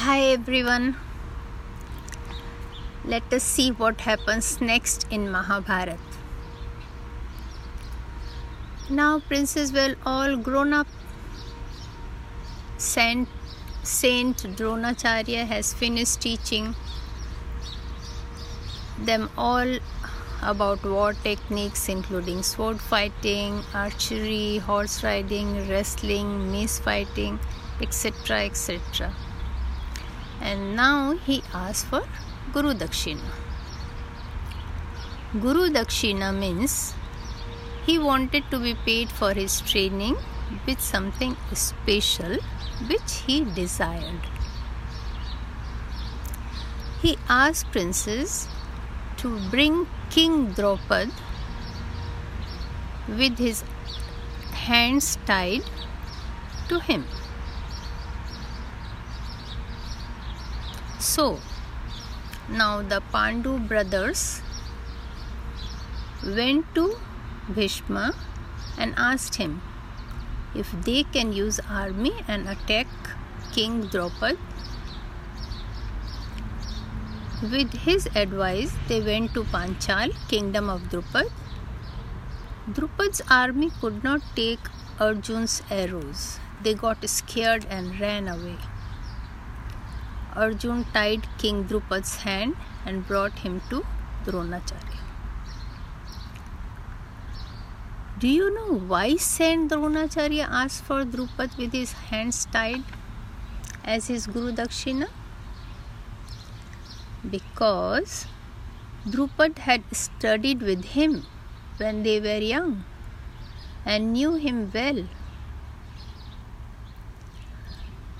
Hi everyone. Let us see what happens next in Mahabharat. Now princes were all grown up. Saint, Saint Dronacharya has finished teaching them all about war techniques including sword fighting, archery, horse riding, wrestling, mace fighting, etc. etc. And now he asks for Guru Dakshina. Guru Dakshina means he wanted to be paid for his training with something special which he desired. He asked princes to bring King Drupad with his hands tied to him. So, now the Pandu brothers went to Bhishma and asked him if they can use army and attack King Drupad with his advice, they went to Panchal, kingdom of Drupad. Drupad's army could not take Arjun's arrows. They got scared and ran away. Arjun tied King Drupad's hand and brought him to Dronacharya. Do you know why Saint Dronacharya asked for Drupad with his hands tied as his Guru Dakshina? because Drupad had studied with him when they were young and knew him well.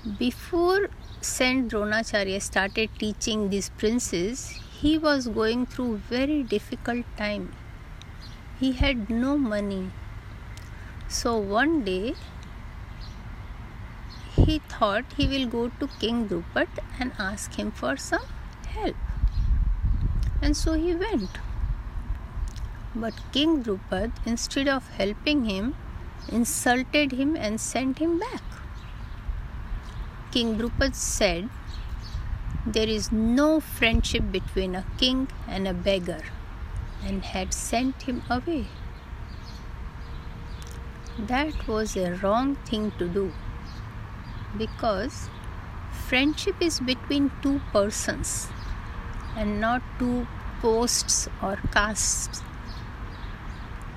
Before Saint Dronacharya started teaching these princes, he was going through very difficult time. He had no money. So one day he thought he will go to King Drupad and ask him for some help. And so he went. But King Drupad, instead of helping him, insulted him and sent him back. King Drupad said, There is no friendship between a king and a beggar, and had sent him away. That was a wrong thing to do because friendship is between two persons and not two posts or castes.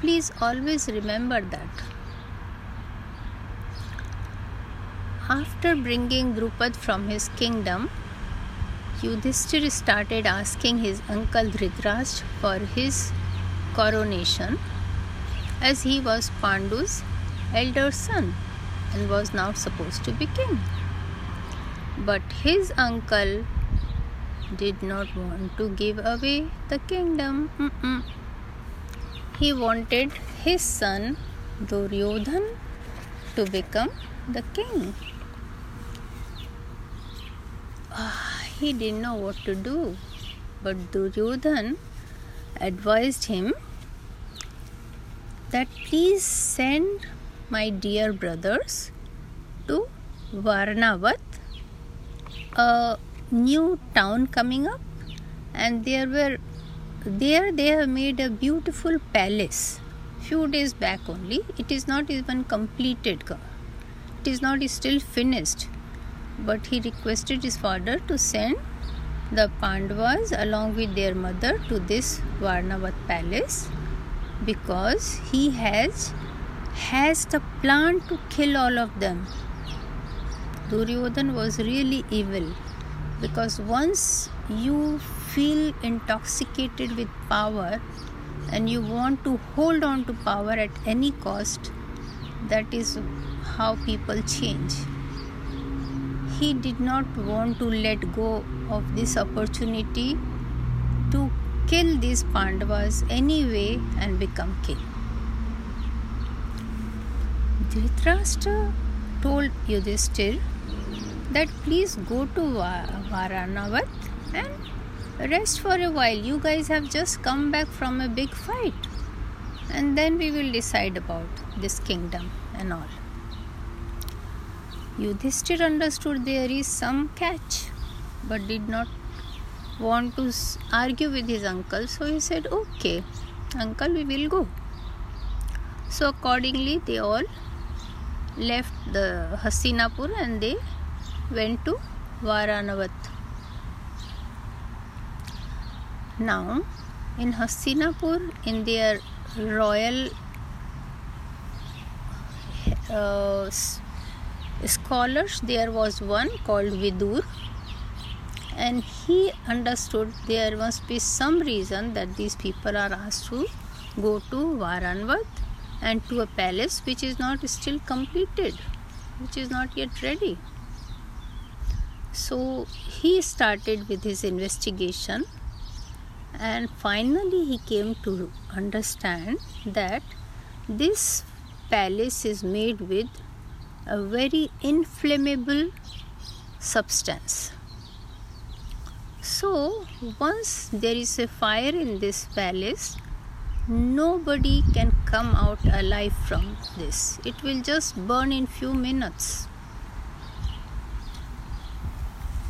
Please always remember that. After bringing Drupad from his kingdom, Yudhishthir started asking his uncle Dhritarashtra for his coronation as he was Pandu's elder son and was now supposed to be king. But his uncle did not want to give away the kingdom. Mm-mm. He wanted his son Duryodhan to become the king. Ah, he didn't know what to do, but Duryodhan advised him that please send my dear brothers to Varnavat, a new town coming up and there were there they have made a beautiful palace. Few days back only. It is not even completed it is not still finished but he requested his father to send the pandavas along with their mother to this varnavat palace because he has has the plan to kill all of them. Duryodhan was really evil because once you feel intoxicated with power and you want to hold on to power at any cost that is how people change he did not want to let go of this opportunity to kill these pandavas anyway and become king dhritarashtra told yudhishthir that please go to Varanavat and rest for a while. You guys have just come back from a big fight, and then we will decide about this kingdom and all. Yudhishthir understood there is some catch. but did not want to argue with his uncle. So he said, Okay, uncle, we will go. So accordingly, they all left the Hastinapur and they went to Varanavat. Now, in Hastinapur, in their royal uh, scholars, there was one called Vidur, and he understood there must be some reason that these people are asked to go to Varanvat and to a palace which is not still completed, which is not yet ready. So he started with his investigation and finally he came to understand that this palace is made with a very inflammable substance. So, once there is a fire in this palace, nobody can come out alive from this. It will just burn in few minutes.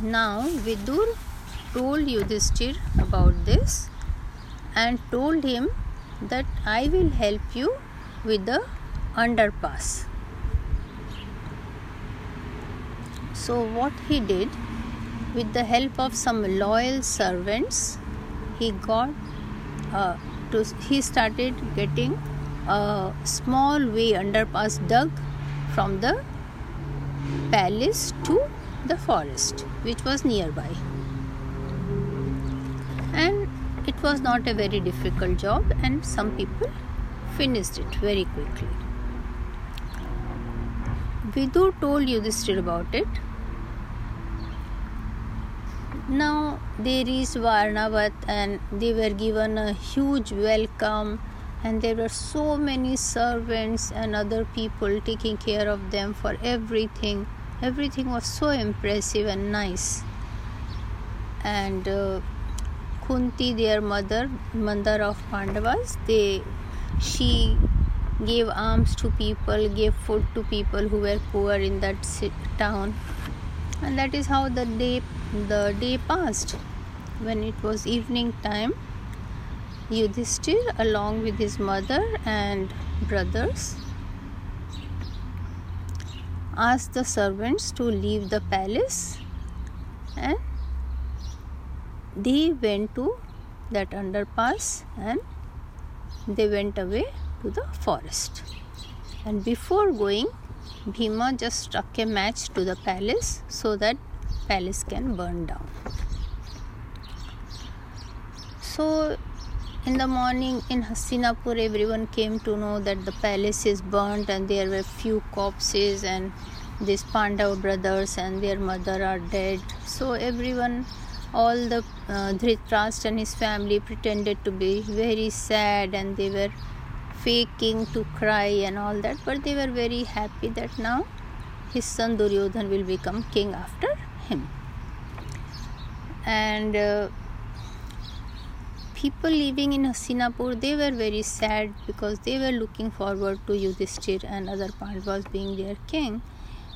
Now, Vidur told Yudhishthir about this and told him that I will help you with the underpass. So, what he did with the help of some loyal servants, he got uh, to he started getting a small way underpass dug from the palace to the forest, which was nearby. And it was not a very difficult job, and some people finished it very quickly. Vidur told Yudhishthir about it. Now they reached Varnavat and they were given a huge welcome, and there were so many servants and other people taking care of them for everything. Everything was so impressive and nice. And uh, Kunti, their mother, mother of Pandavas, they she gave alms to people, gave food to people who were poor in that town, and that is how the day the day passed. When it was evening time, Yudhishthir, along with his mother and brothers, asked the servants to leave the palace and they went to that underpass and they went away to the forest. And before going, Bhima just struck a match to the palace so that palace can burn down. So in the morning in Hastinapur, everyone came to know that the palace is burnt and there were few corpses and these Pandav brothers and their mother are dead. So everyone all the uh, Dhritarashtra and his family pretended to be very sad and they were faking to cry and all that but they were very happy that now his son Duryodhan will become king after him. And uh, people living in Hastinapur they were very sad because they were looking forward to Yudhishthir and other Pandavas being their king.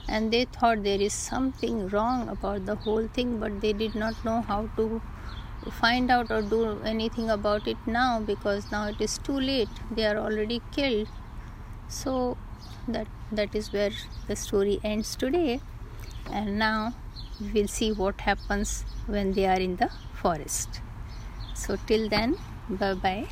And they thought there is something wrong about the whole thing but they did not know how to find out or do anything about it now because now it is too late. They are already killed. So that that is where the story ends today. And now we will see what happens when they are in the forest. So till then bye bye